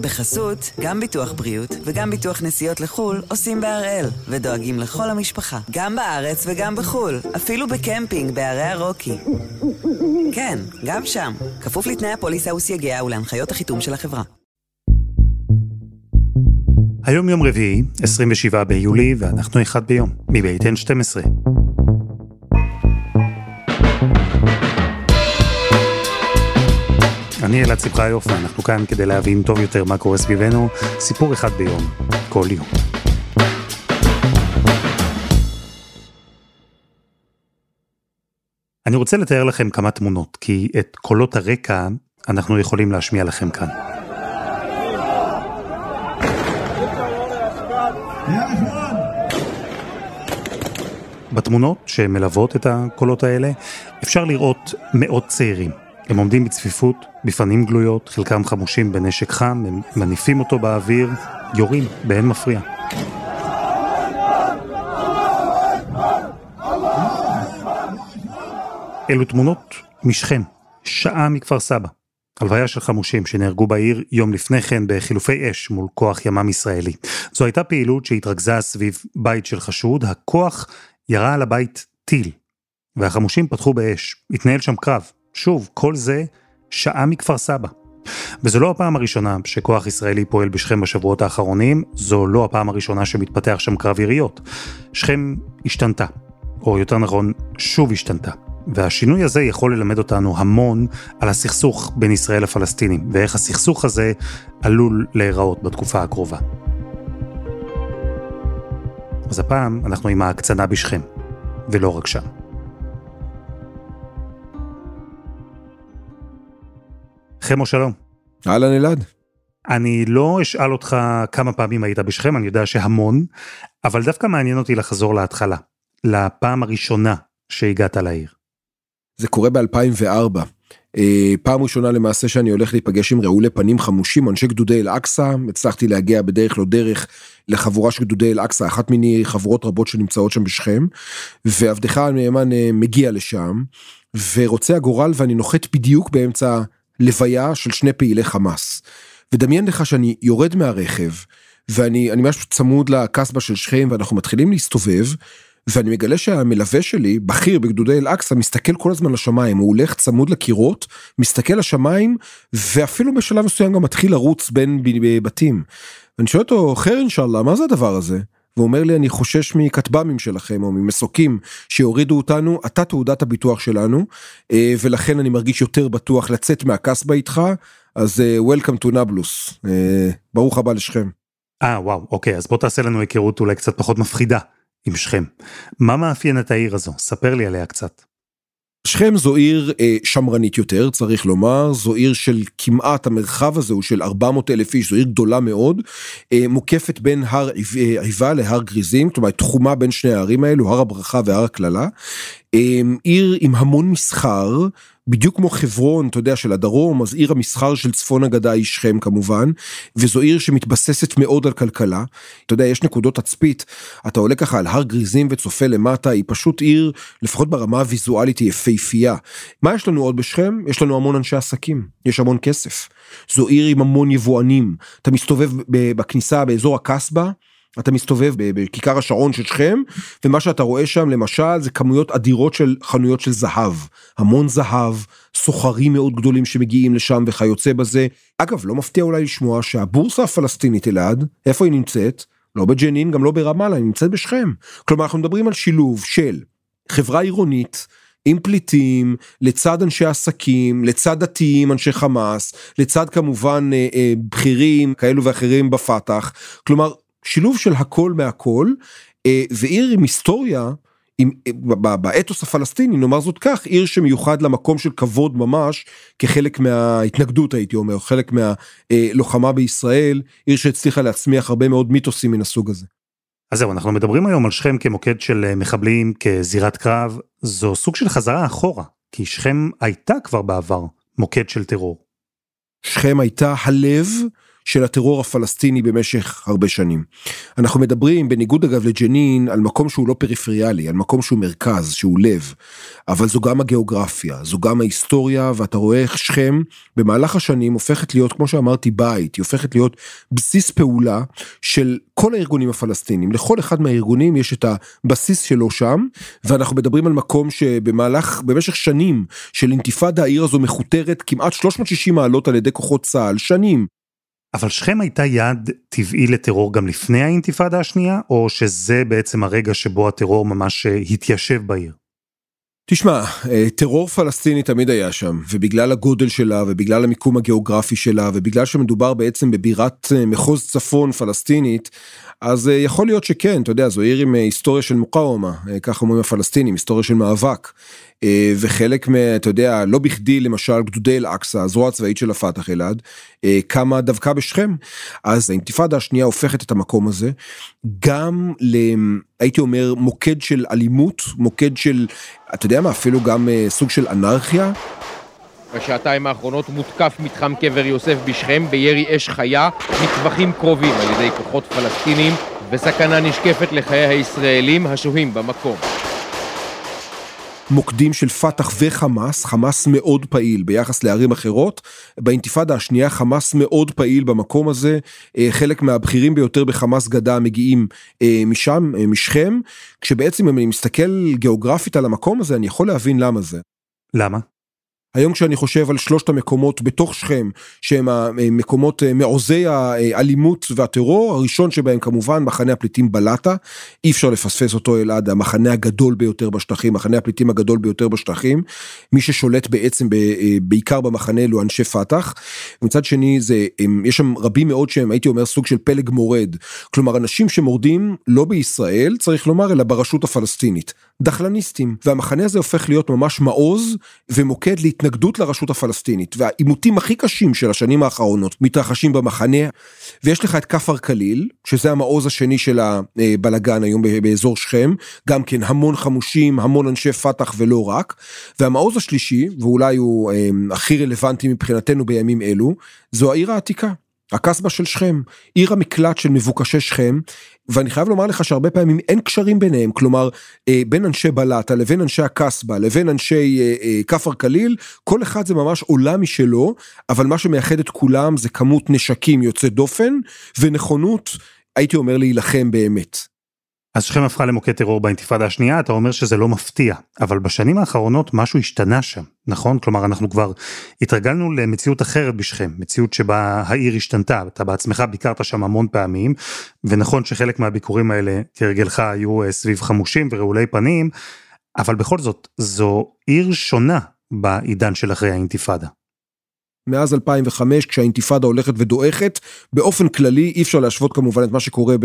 בחסות, גם ביטוח בריאות וגם ביטוח נסיעות לחו"ל עושים בהראל, ודואגים לכל המשפחה, גם בארץ וגם בחו"ל, אפילו בקמפינג בערי הרוקי. כן, גם שם, כפוף לתנאי הפוליסה וסייגיה ולהנחיות החיתום של החברה. היום יום רביעי, 27 ביולי, ואנחנו אחד ביום, מבית N12. אני אלעד שמחיוף, ואנחנו כאן כדי להבין טוב יותר מה קורה סביבנו, סיפור אחד ביום, כל יום. אני רוצה לתאר לכם כמה תמונות, כי את קולות הרקע אנחנו יכולים להשמיע לכם כאן. בתמונות שמלוות את הקולות האלה אפשר לראות מאות צעירים. הם עומדים בצפיפות, בפנים גלויות, חלקם חמושים בנשק חם, הם מניפים אותו באוויר, יורים באין מפריע. אלו תמונות משכם, שעה מכפר סבא. הלוויה של חמושים שנהרגו בעיר יום לפני כן בחילופי אש מול כוח ימ"מ ישראלי. זו הייתה פעילות שהתרכזה סביב בית של חשוד, הכוח ירה על הבית טיל, והחמושים פתחו באש, התנהל שם קרב. שוב, כל זה שעה מכפר סבא. וזו לא הפעם הראשונה שכוח ישראלי פועל בשכם בשבועות האחרונים, זו לא הפעם הראשונה שמתפתח שם קרב יריות. שכם השתנתה, או יותר נכון, שוב השתנתה. והשינוי הזה יכול ללמד אותנו המון על הסכסוך בין ישראל לפלסטינים, ואיך הסכסוך הזה עלול להיראות בתקופה הקרובה. אז הפעם אנחנו עם ההקצנה בשכם, ולא רק שם. חמו שלום. אהלן אלעד. אני לא אשאל אותך כמה פעמים היית בשכם, אני יודע שהמון, אבל דווקא מעניין אותי לחזור להתחלה, לפעם הראשונה שהגעת לעיר. זה קורה ב-2004. אה, פעם ראשונה למעשה שאני הולך להיפגש עם רעולי פנים חמושים, אנשי גדודי אל-אקצא, הצלחתי להגיע בדרך לא דרך לחבורה של גדודי אל-אקצא, אחת מיני חבורות רבות שנמצאות שם בשכם, ועבדך הנאמן אה, מגיע לשם, ורוצה הגורל ואני נוחת בדיוק באמצע לוויה של שני פעילי חמאס. ודמיין לך שאני יורד מהרכב, ואני ממש צמוד לקסבה של שכם ואנחנו מתחילים להסתובב, ואני מגלה שהמלווה שלי, בכיר בגדודי אל-אקצא, מסתכל כל הזמן לשמיים, הוא הולך צמוד לקירות, מסתכל לשמיים, ואפילו בשלב מסוים גם מתחיל לרוץ בין בתים. ואני שואל אותו, חיר אינשאללה, מה זה הדבר הזה? והוא אומר לי, אני חושש מכטב"מים שלכם, או ממסוקים שיורידו אותנו, אתה תעודת הביטוח שלנו, אה, ולכן אני מרגיש יותר בטוח לצאת מהקסבה איתך, אז אה, Welcome to Nablus, אה, ברוך הבא לשכם. אה וואו, אוקיי, אז בוא תעשה לנו היכרות אולי קצת פחות מפחידה. עם שכם. מה מאפיין את העיר הזו? ספר לי עליה קצת. שכם זו עיר אה, שמרנית יותר צריך לומר זו עיר של כמעט המרחב הזה הוא של 400 אלף איש זו עיר גדולה מאוד אה, מוקפת בין הר אה, עיבה להר גריזים כלומר תחומה בין שני הערים האלו הר הברכה והר הקללה. אה, עיר עם המון מסחר בדיוק כמו חברון, אתה יודע, של הדרום, אז עיר המסחר של צפון הגדה היא שכם כמובן, וזו עיר שמתבססת מאוד על כלכלה. אתה יודע, יש נקודות תצפית, אתה עולה ככה על הר גריזים וצופה למטה, היא פשוט עיר, לפחות ברמה הוויזואלית היא יפהפייה. מה יש לנו עוד בשכם? יש לנו המון אנשי עסקים, יש המון כסף. זו עיר עם המון יבואנים. אתה מסתובב בכניסה באזור הקסבה, אתה מסתובב בכיכר השעון של שכם ומה שאתה רואה שם למשל זה כמויות אדירות של חנויות של זהב. המון זהב סוחרים מאוד גדולים שמגיעים לשם וכיוצא בזה. אגב לא מפתיע אולי לשמוע שהבורסה הפלסטינית אלעד איפה היא נמצאת? לא בג'נין גם לא ברמאללה היא נמצאת בשכם. כלומר אנחנו מדברים על שילוב של חברה עירונית עם פליטים, לצד אנשי עסקים, לצד דתיים, אנשי חמאס, לצד כמובן אה, אה, בכירים כאלו ואחרים בפתח, כלומר שילוב של הכל מהכל אה, ועיר עם היסטוריה עם, אה, באתוס הפלסטיני נאמר זאת כך עיר שמיוחד למקום של כבוד ממש כחלק מההתנגדות הייתי אומר חלק מהלוחמה אה, בישראל עיר שהצליחה להצמיח הרבה מאוד מיתוסים מן הסוג הזה. אז זהו אנחנו מדברים היום על שכם כמוקד של מחבלים כזירת קרב זו סוג של חזרה אחורה כי שכם הייתה כבר בעבר מוקד של טרור. שכם הייתה הלב של הטרור הפלסטיני במשך הרבה שנים. אנחנו מדברים בניגוד אגב לג'נין על מקום שהוא לא פריפריאלי, על מקום שהוא מרכז, שהוא לב, אבל זו גם הגיאוגרפיה, זו גם ההיסטוריה ואתה רואה איך שכם במהלך השנים הופכת להיות כמו שאמרתי בית, היא הופכת להיות בסיס פעולה של כל הארגונים הפלסטינים, לכל אחד מהארגונים יש את הבסיס שלו שם ואנחנו מדברים על מקום שבמהלך במשך שנים של אינתיפאדה העיר הזו מכותרת כמעט 360 מעלות על ידי כוחות צה"ל שנים. אבל שכם הייתה יעד טבעי לטרור גם לפני האינתיפאדה השנייה, או שזה בעצם הרגע שבו הטרור ממש אה, התיישב בעיר? תשמע, אה, טרור פלסטיני תמיד היה שם, ובגלל הגודל שלה, ובגלל המיקום הגיאוגרפי שלה, ובגלל שמדובר בעצם בבירת אה, מחוז צפון פלסטינית, אז יכול להיות שכן, אתה יודע, זו עיר עם היסטוריה של מוקאומה, ככה אומרים הפלסטינים, היסטוריה של מאבק. אה, וחלק מה... אתה יודע, לא בכדי למשל גדודי אל-אקצא, הזרוע הצבאית של הפת"ח אלעד, אה, קמה דווקא בשכם. אז האינתיפאדה השנייה הופכת את המקום הזה גם ל... הייתי אומר מוקד של אלימות, מוקד של, אתה יודע מה, אפילו גם אה, סוג של אנרכיה. בשעתיים האחרונות מותקף מתחם קבר יוסף בשכם בירי אש חיה מטווחים קרובים על ידי כוחות פלסטינים וסכנה נשקפת לחיי הישראלים השוהים במקום. מוקדים של פת"ח וחמאס, חמאס מאוד פעיל ביחס לערים אחרות. באינתיפאדה השנייה חמאס מאוד פעיל במקום הזה, אה, חלק מהבכירים ביותר בחמאס גדה מגיעים אה, משם, אה, משכם, כשבעצם אם אני מסתכל גיאוגרפית על המקום הזה, אני יכול להבין למה זה. למה? היום כשאני חושב על שלושת המקומות בתוך שכם שהם המקומות אה, מעוזי האלימות והטרור הראשון שבהם כמובן מחנה הפליטים בלטה. אי אפשר לפספס אותו אלעד המחנה הגדול ביותר בשטחים מחנה הפליטים הגדול ביותר בשטחים. מי ששולט בעצם אה, בעיקר במחנה אלו אנשי פת"ח. מצד שני זה יש שם רבים מאוד שהם הייתי אומר סוג של פלג מורד. כלומר אנשים שמורדים לא בישראל צריך לומר אלא ברשות הפלסטינית דחלניסטים והמחנה הזה הופך להיות ממש מעוז ומוקד להתנגדות לרשות הפלסטינית והעימותים הכי קשים של השנים האחרונות מתרחשים במחנה ויש לך את כפר קליל שזה המעוז השני של הבלגן היום באזור שכם גם כן המון חמושים המון אנשי פת"ח ולא רק והמעוז השלישי ואולי הוא אה, הכי רלוונטי מבחינתנו בימים אלו זו העיר העתיקה. הקסבה של שכם, עיר המקלט של מבוקשי שכם, ואני חייב לומר לך שהרבה פעמים אין קשרים ביניהם, כלומר אה, בין אנשי בלטה לבין אנשי הקסבה לבין אנשי אה, אה, כפר קליל, כל אחד זה ממש עולם משלו, אבל מה שמייחד את כולם זה כמות נשקים יוצא דופן ונכונות, הייתי אומר להילחם באמת. אז שכם הפכה למוקד טרור באינתיפאדה השנייה, אתה אומר שזה לא מפתיע, אבל בשנים האחרונות משהו השתנה שם, נכון? כלומר, אנחנו כבר התרגלנו למציאות אחרת בשכם, מציאות שבה העיר השתנתה, אתה בעצמך ביקרת שם המון פעמים, ונכון שחלק מהביקורים האלה, כהרגלך, היו אה, סביב חמושים ורעולי פנים, אבל בכל זאת, זו עיר שונה בעידן של אחרי האינתיפאדה. מאז 2005 כשהאינתיפאדה הולכת ודועכת. באופן כללי אי אפשר להשוות כמובן את מה שקורה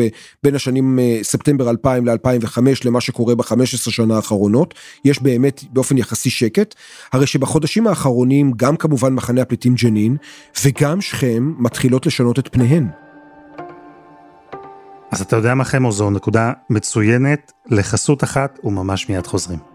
בין השנים אה, ספטמבר 2000 ל-2005 למה שקורה ב-15 שנה האחרונות. יש באמת באופן יחסי שקט. הרי שבחודשים האחרונים גם כמובן מחנה הפליטים ג'נין וגם שכם מתחילות לשנות את פניהן. אז אתה יודע מה חמו זו נקודה מצוינת. לחסות אחת וממש מיד חוזרים.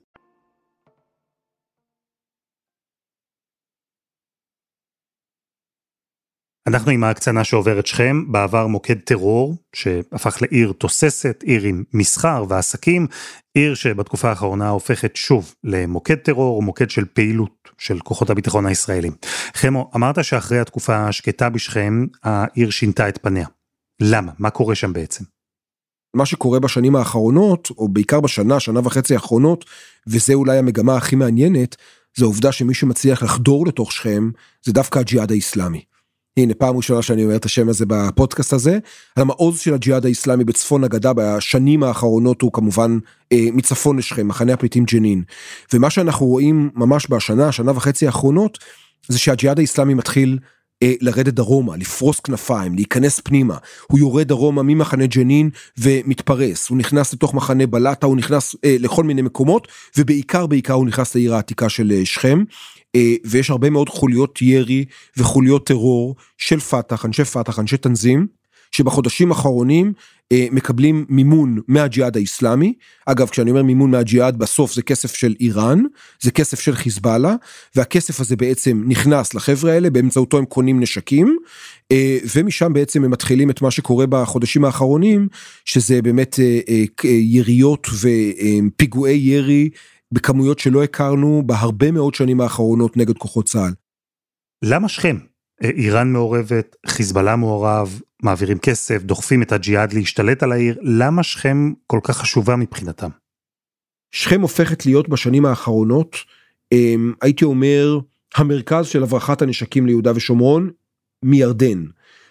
אנחנו עם ההקצנה שעוברת שכם, בעבר מוקד טרור, שהפך לעיר תוססת, עיר עם מסחר ועסקים, עיר שבתקופה האחרונה הופכת שוב למוקד טרור, מוקד של פעילות של כוחות הביטחון הישראלים. חמו, אמרת שאחרי התקופה השקטה בשכם, העיר שינתה את פניה. למה? מה קורה שם בעצם? מה שקורה בשנים האחרונות, או בעיקר בשנה, שנה וחצי האחרונות, וזה אולי המגמה הכי מעניינת, זה העובדה שמי שמצליח לחדור לתוך שכם, זה דווקא הג'יהאד האיסלאמי. הנה פעם ראשונה שאני אומר את השם הזה בפודקאסט הזה. המעוז של הג'יהאד האיסלאמי בצפון הגדה בשנים האחרונות הוא כמובן אה, מצפון לשכם, מחנה הפליטים ג'נין. ומה שאנחנו רואים ממש בשנה, שנה וחצי האחרונות, זה שהג'יהאד האיסלאמי מתחיל אה, לרדת דרומה, לפרוס כנפיים, להיכנס פנימה. הוא יורד דרומה ממחנה ג'נין ומתפרס. הוא נכנס לתוך מחנה בלטה, הוא נכנס אה, לכל מיני מקומות, ובעיקר בעיקר הוא נכנס לעיר העתיקה של אה, שכם. אה, ויש הרבה מאוד חוליות ירי וחוליות טרור של פת"ח, אנשי פת"ח, אנשי תנזים, שבחודשים האחרונים אה, מקבלים מימון מהג'יהאד האיסלאמי. אגב, כשאני אומר מימון מהג'יהאד, בסוף זה כסף של איראן, זה כסף של חיזבאללה, והכסף הזה בעצם נכנס לחבר'ה האלה, באמצעותו הם קונים נשקים, אה, ומשם בעצם הם מתחילים את מה שקורה בחודשים האחרונים, שזה באמת יריות ופיגועי ירי בכמויות שלא הכרנו בהרבה מאוד שנים האחרונות נגד כוחות צה"ל. למה שכם? איראן מעורבת, חיזבאללה מעורב, מעבירים כסף, דוחפים את הג'יהאד להשתלט על העיר, למה שכם כל כך חשובה מבחינתם? שכם הופכת להיות בשנים האחרונות, אמ, הייתי אומר, המרכז של הברחת הנשקים ליהודה ושומרון מירדן,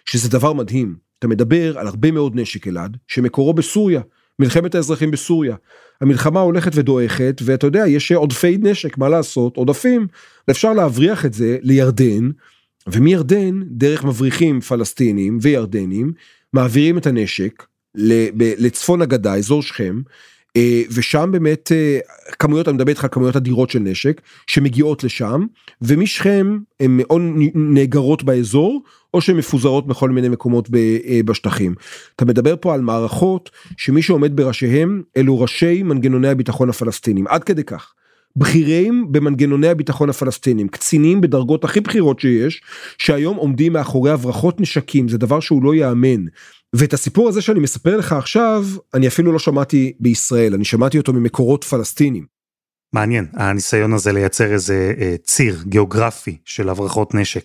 שזה דבר מדהים. אתה מדבר על הרבה מאוד נשק אלעד, שמקורו בסוריה, מלחמת האזרחים בסוריה. המלחמה הולכת ודועכת, ואתה יודע, יש עודפי נשק, מה לעשות, עודפים, ואפשר להבריח את זה לירדן, ומירדן, דרך מבריחים פלסטינים וירדנים, מעבירים את הנשק לצפון הגדה, אזור שכם, ושם באמת אה, כמויות, אני מדבר איתך על כמויות אדירות של נשק, שמגיעות לשם, ומשכם הן או נאגרות באזור, או שהן מפוזרות בכל מיני מקומות אה, בשטחים. אתה מדבר פה על מערכות שמי שעומד בראשיהם אלו ראשי מנגנוני הביטחון הפלסטינים, עד כדי כך. בכירים במנגנוני הביטחון הפלסטינים, קצינים בדרגות הכי בכירות שיש, שהיום עומדים מאחורי הברחות נשקים, זה דבר שהוא לא ייאמן. ואת הסיפור הזה שאני מספר לך עכשיו, אני אפילו לא שמעתי בישראל, אני שמעתי אותו ממקורות פלסטינים. מעניין, הניסיון הזה לייצר איזה אה, ציר גיאוגרפי של הברחות נשק.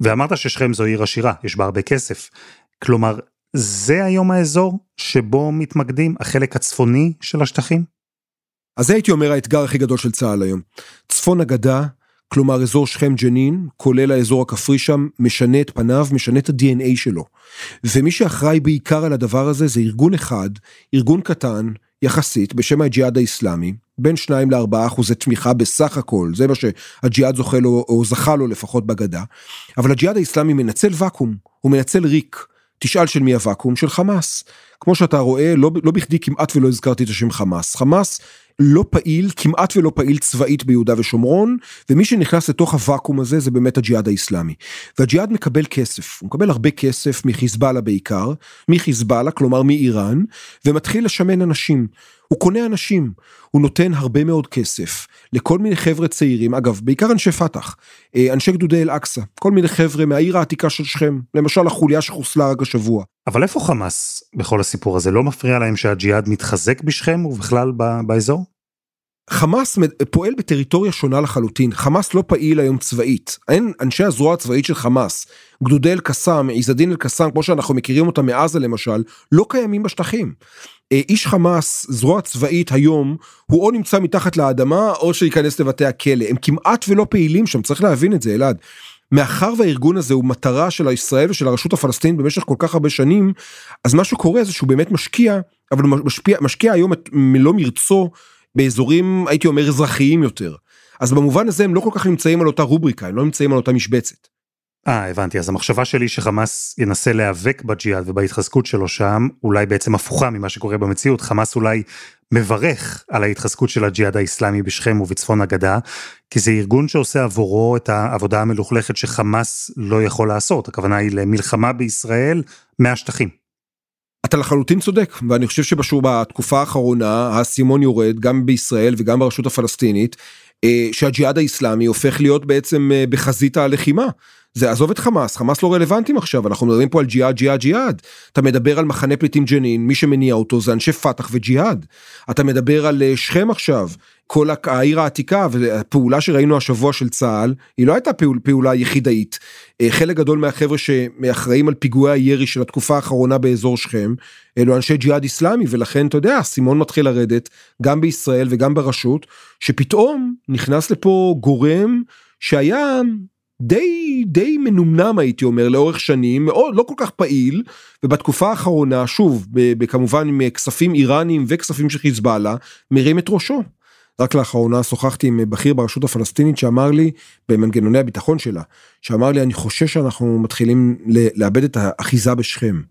ואמרת ששכם זו עיר עשירה, יש בה הרבה כסף. כלומר, זה היום האזור שבו מתמקדים החלק הצפוני של השטחים? אז הייתי אומר האתגר הכי גדול של צה"ל היום. צפון הגדה, כלומר אזור שכם ג'נין, כולל האזור הכפרי שם, משנה את פניו, משנה את ה-DNA שלו. ומי שאחראי בעיקר על הדבר הזה זה ארגון אחד, ארגון קטן, יחסית, בשם הג'יהאד האיסלאמי, בין 2 ל-4 אחוזי תמיכה בסך הכל, זה מה שהג'יהאד זוכה לו, או זכה לו לפחות בגדה. אבל הג'יהאד האיסלאמי מנצל ואקום, הוא מנצל ריק. תשאל של מי הוואקום? של חמאס. כמו שאתה רואה, לא, לא בכדי כמעט ולא הזכרתי את השם חמאס. חמאס לא פעיל, כמעט ולא פעיל צבאית ביהודה ושומרון, ומי שנכנס לתוך הוואקום הזה זה באמת הג'יהאד האיסלאמי. והג'יהאד מקבל כסף, הוא מקבל הרבה כסף מחיזבאללה בעיקר, מחיזבאללה, כלומר מאיראן, ומתחיל לשמן אנשים. הוא קונה אנשים, הוא נותן הרבה מאוד כסף לכל מיני חבר'ה צעירים, אגב, בעיקר אנשי פת"ח, אה, אנשי גדודי אל-אקצא, כל מיני חבר'ה מהעיר העתיקה של שכם, למשל החוליה שחוסלה רק השבוע. אבל איפה חמאס בכל הסיפור הזה? לא מפריע להם שהג'יהאד מתחזק בשכם ובכלל באזור? חמאס פועל בטריטוריה שונה לחלוטין, חמאס לא פעיל היום צבאית, אין אנשי הזרוע הצבאית של חמאס, גדודי אל-קסאם, עיזדין אל-קסאם, כמו שאנחנו מכירים אותם מעזה למשל, לא קיימים בשטחים. אה, איש חמאס, זרוע צבאית היום, הוא או נמצא מתחת לאדמה או שייכנס לבתי הכלא, הם כמעט ולא פעילים שם, צריך להבין את זה אלעד. מאחר והארגון הזה הוא מטרה של ישראל ושל הרשות הפלסטינית במשך כל כך הרבה שנים, אז מה שקורה זה שהוא באמת משקיע, אבל הוא משפיע, משקיע היום את מלוא מרצו באזורים הייתי אומר אזרחיים יותר. אז במובן הזה הם לא כל כך נמצאים על אותה רובריקה, הם לא נמצאים על אותה משבצת. אה, הבנתי. אז המחשבה שלי שחמאס ינסה להיאבק בג'יהאד ובהתחזקות שלו שם, אולי בעצם הפוכה ממה שקורה במציאות. חמאס אולי מברך על ההתחזקות של הג'יהאד האיסלאמי בשכם ובצפון הגדה, כי זה ארגון שעושה עבורו את העבודה המלוכלכת שחמאס לא יכול לעשות. הכוונה היא למלחמה בישראל מהשטחים. אתה לחלוטין צודק, ואני חושב שבשור בתקופה האחרונה האסימון יורד גם בישראל וגם ברשות הפלסטינית, אה, שהג'יהאד האיסלאמי הופך להיות בעצם אה, בחזית הלחימה. זה עזוב את חמאס, חמאס לא רלוונטיים עכשיו, אנחנו מדברים פה על ג'יהאד, ג'יהאד, ג'יהאד. אתה מדבר על מחנה פליטים ג'נין, מי שמניע אותו זה אנשי פת"ח וג'יהאד. אתה מדבר על אה, שכם עכשיו, כל העיר העתיקה והפעולה שראינו השבוע של צה"ל, היא לא הייתה פעול, פעולה יחידאית. אה, חלק גדול מהחבר'ה שאחראים על פיגועי הירי של התקופה האחרונה באזור שכם, אלו אנשי ג'יהאד איסלאמי, ולכן אתה יודע, סימון מתחיל לרדת, גם בישראל וגם ברשות, שפתאום נכנס לפה גורם שהיה די די מנומנם הייתי אומר לאורך שנים מאוד לא כל כך פעיל ובתקופה האחרונה שוב כמובן עם כספים איראנים וכספים של חיזבאללה מרים את ראשו. רק לאחרונה שוחחתי עם בכיר ברשות הפלסטינית שאמר לי, במנגנוני הביטחון שלה, שאמר לי, אני חושש שאנחנו מתחילים לאבד את האחיזה בשכם.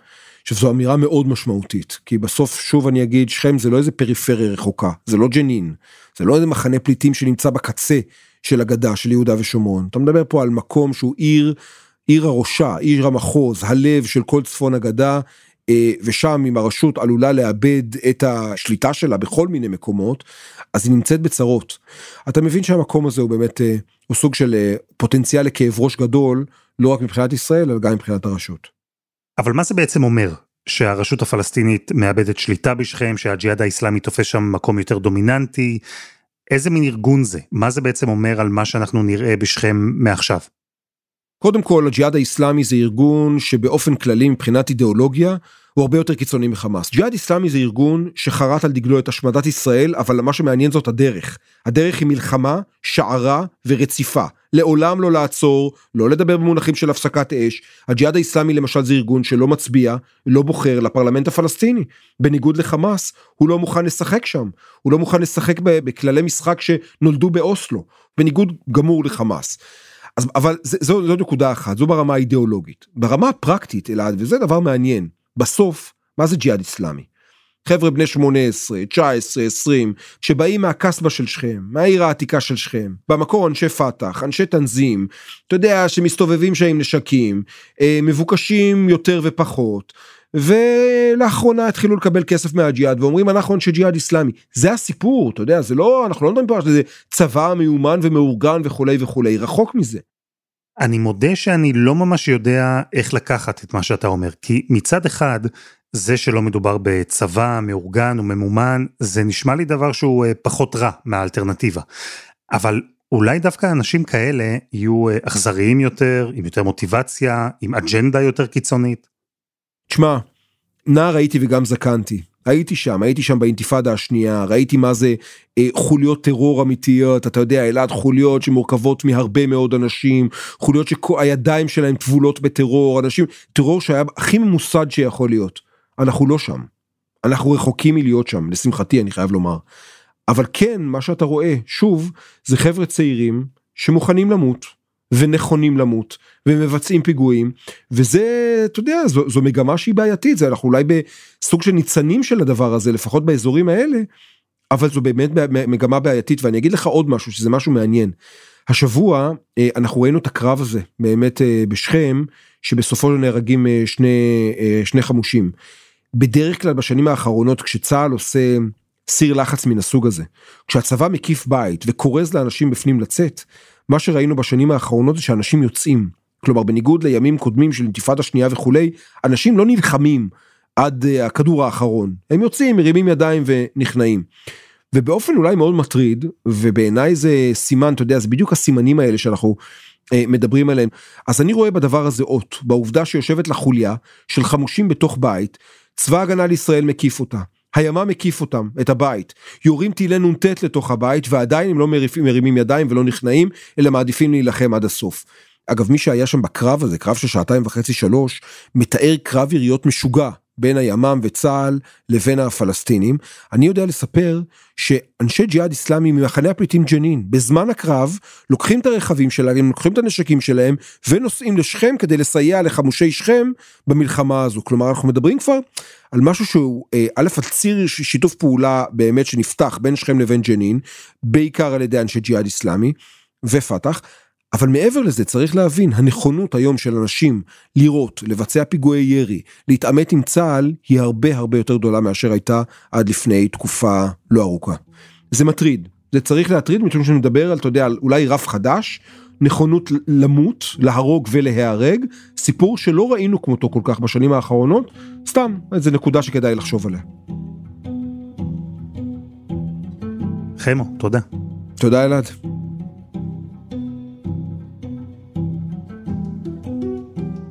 שזו אמירה מאוד משמעותית, כי בסוף שוב אני אגיד, שכם זה לא איזה פריפריה רחוקה, זה לא ג'נין, זה לא איזה מחנה פליטים שנמצא בקצה של הגדה של יהודה ושומרון, אתה מדבר פה על מקום שהוא עיר, עיר הראשה, עיר המחוז, הלב של כל צפון הגדה, אה, ושם אם הרשות עלולה לאבד את השליטה שלה בכל מיני מקומות, אז היא נמצאת בצרות. אתה מבין שהמקום הזה הוא באמת, אה, הוא סוג של אה, פוטנציאל לכאב ראש גדול, לא רק מבחינת ישראל, אלא גם מבחינת הרשות. אבל מה זה בעצם אומר? שהרשות הפלסטינית מאבדת שליטה בשכם, שהג'יהאד האיסלאמי תופס שם מקום יותר דומיננטי. איזה מין ארגון זה? מה זה בעצם אומר על מה שאנחנו נראה בשכם מעכשיו? קודם כל, הג'יהאד האיסלאמי זה ארגון שבאופן כללי מבחינת אידיאולוגיה הוא הרבה יותר קיצוני מחמאס. ג'יהאד איסלאמי זה ארגון שחרט על דגלו את השמדת ישראל, אבל מה שמעניין זאת הדרך. הדרך היא מלחמה, שערה ורציפה. לעולם לא לעצור, לא לדבר במונחים של הפסקת אש. הג'יהאד האיסלאמי למשל זה ארגון שלא מצביע, לא בוחר לפרלמנט הפלסטיני. בניגוד לחמאס, הוא לא מוכן לשחק שם. הוא לא מוכן לשחק בכללי משחק שנולדו באוסלו. בניגוד גמור לחמאס. אז אבל זה, זו, זו נקודה אחת, זו ברמה האידיאולוגית. ברמה הפרקטית, אלעד, וזה דבר מעניין, בסוף, מה זה ג'יהאד איסלאמי? חבר'ה בני 18, 19, 20, שבאים מהקסבה של שכם, מהעיר העתיקה של שכם, במקור אנשי פת"ח, אנשי תנזים, אתה יודע, שמסתובבים שם עם נשקים, אה, מבוקשים יותר ופחות, ולאחרונה התחילו לקבל כסף מהג'יהאד ואומרים אנחנו אנשי ג'יהאד איסלאמי זה הסיפור אתה יודע זה לא אנחנו לא מדברים פה על איזה צבא מיומן ומאורגן וכולי וכולי רחוק מזה. אני מודה שאני לא ממש יודע איך לקחת את מה שאתה אומר, כי מצד אחד, זה שלא מדובר בצבא מאורגן וממומן, זה נשמע לי דבר שהוא אה, פחות רע מהאלטרנטיבה. אבל אולי דווקא אנשים כאלה יהיו אה, אכזריים יותר, עם יותר מוטיבציה, עם אג'נדה יותר קיצונית. תשמע, נער הייתי וגם זקנתי. הייתי שם, הייתי שם באינתיפאדה השנייה, ראיתי מה זה אה, חוליות טרור אמיתיות, אתה יודע, אלעד חוליות שמורכבות מהרבה מאוד אנשים, חוליות שהידיים שלהם טבולות בטרור, אנשים, טרור שהיה הכי ממוסד שיכול להיות. אנחנו לא שם. אנחנו רחוקים מלהיות שם, לשמחתי אני חייב לומר. אבל כן, מה שאתה רואה, שוב, זה חבר'ה צעירים שמוכנים למות, ונכונים למות ומבצעים פיגועים וזה אתה יודע זו, זו מגמה שהיא בעייתית זה אנחנו אולי בסוג של ניצנים של הדבר הזה לפחות באזורים האלה אבל זו באמת מגמה בעייתית ואני אגיד לך עוד משהו שזה משהו מעניין. השבוע אה, אנחנו ראינו את הקרב הזה באמת אה, בשכם שבסופו של נהרגים אה, שני שני חמושים. בדרך כלל בשנים האחרונות כשצה"ל עושה סיר לחץ מן הסוג הזה כשהצבא מקיף בית וכורז לאנשים בפנים לצאת מה שראינו בשנים האחרונות זה שאנשים יוצאים. כלומר בניגוד לימים קודמים של אינתיפאדה שנייה וכולי, אנשים לא נלחמים עד uh, הכדור האחרון. הם יוצאים, מרימים ידיים ונכנעים. ובאופן אולי מאוד מטריד, ובעיניי זה סימן, אתה יודע, זה בדיוק הסימנים האלה שאנחנו uh, מדברים עליהם. אז אני רואה בדבר הזה אות, בעובדה שיושבת לה של חמושים בתוך בית, צבא הגנה לישראל מקיף אותה. הימ"מ מקיף אותם, את הבית, יורים טילי נ"ט לתוך הבית ועדיין הם לא מרימים, מרימים ידיים ולא נכנעים, אלא מעדיפים להילחם עד הסוף. אגב, מי שהיה שם בקרב הזה, קרב של שעתיים וחצי שלוש, מתאר קרב יריות משוגע. בין הימ"מ וצה"ל לבין הפלסטינים. אני יודע לספר שאנשי ג'יהאד איסלאמי ממחנה הפליטים ג'נין בזמן הקרב לוקחים את הרכבים שלהם, לוקחים את הנשקים שלהם ונוסעים לשכם כדי לסייע לחמושי שכם במלחמה הזו. כלומר אנחנו מדברים כבר על משהו שהוא אה, א' על ציר שיתוף פעולה באמת שנפתח בין שכם לבין ג'נין בעיקר על ידי אנשי ג'יהאד איסלאמי ופת"ח. אבל מעבר לזה צריך להבין הנכונות היום של אנשים לירות, לבצע פיגועי ירי, להתעמת עם צה"ל היא הרבה הרבה יותר גדולה מאשר הייתה עד לפני תקופה לא ארוכה. זה מטריד, זה צריך להטריד משום שנדבר על, אתה יודע, על אולי רף חדש, נכונות למות, להרוג ולהיהרג, סיפור שלא ראינו כמותו כל כך בשנים האחרונות, סתם, איזה נקודה שכדאי לחשוב עליה. חמו, תודה. תודה אלעד.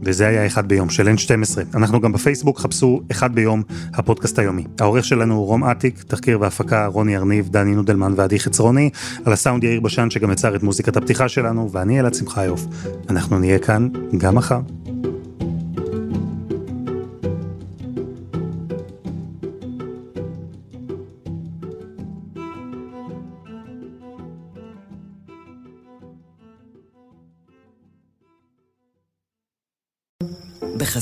וזה היה אחד ביום של N12. אנחנו גם בפייסבוק, חפשו אחד ביום, הפודקאסט היומי. העורך שלנו הוא רום אטיק, תחקיר והפקה רוני ארניב, דני נודלמן ועדי חצרוני, על הסאונד יאיר בשן שגם יצר את מוזיקת הפתיחה שלנו, ואני אלעד שמחיוף. אנחנו נהיה כאן גם מחר.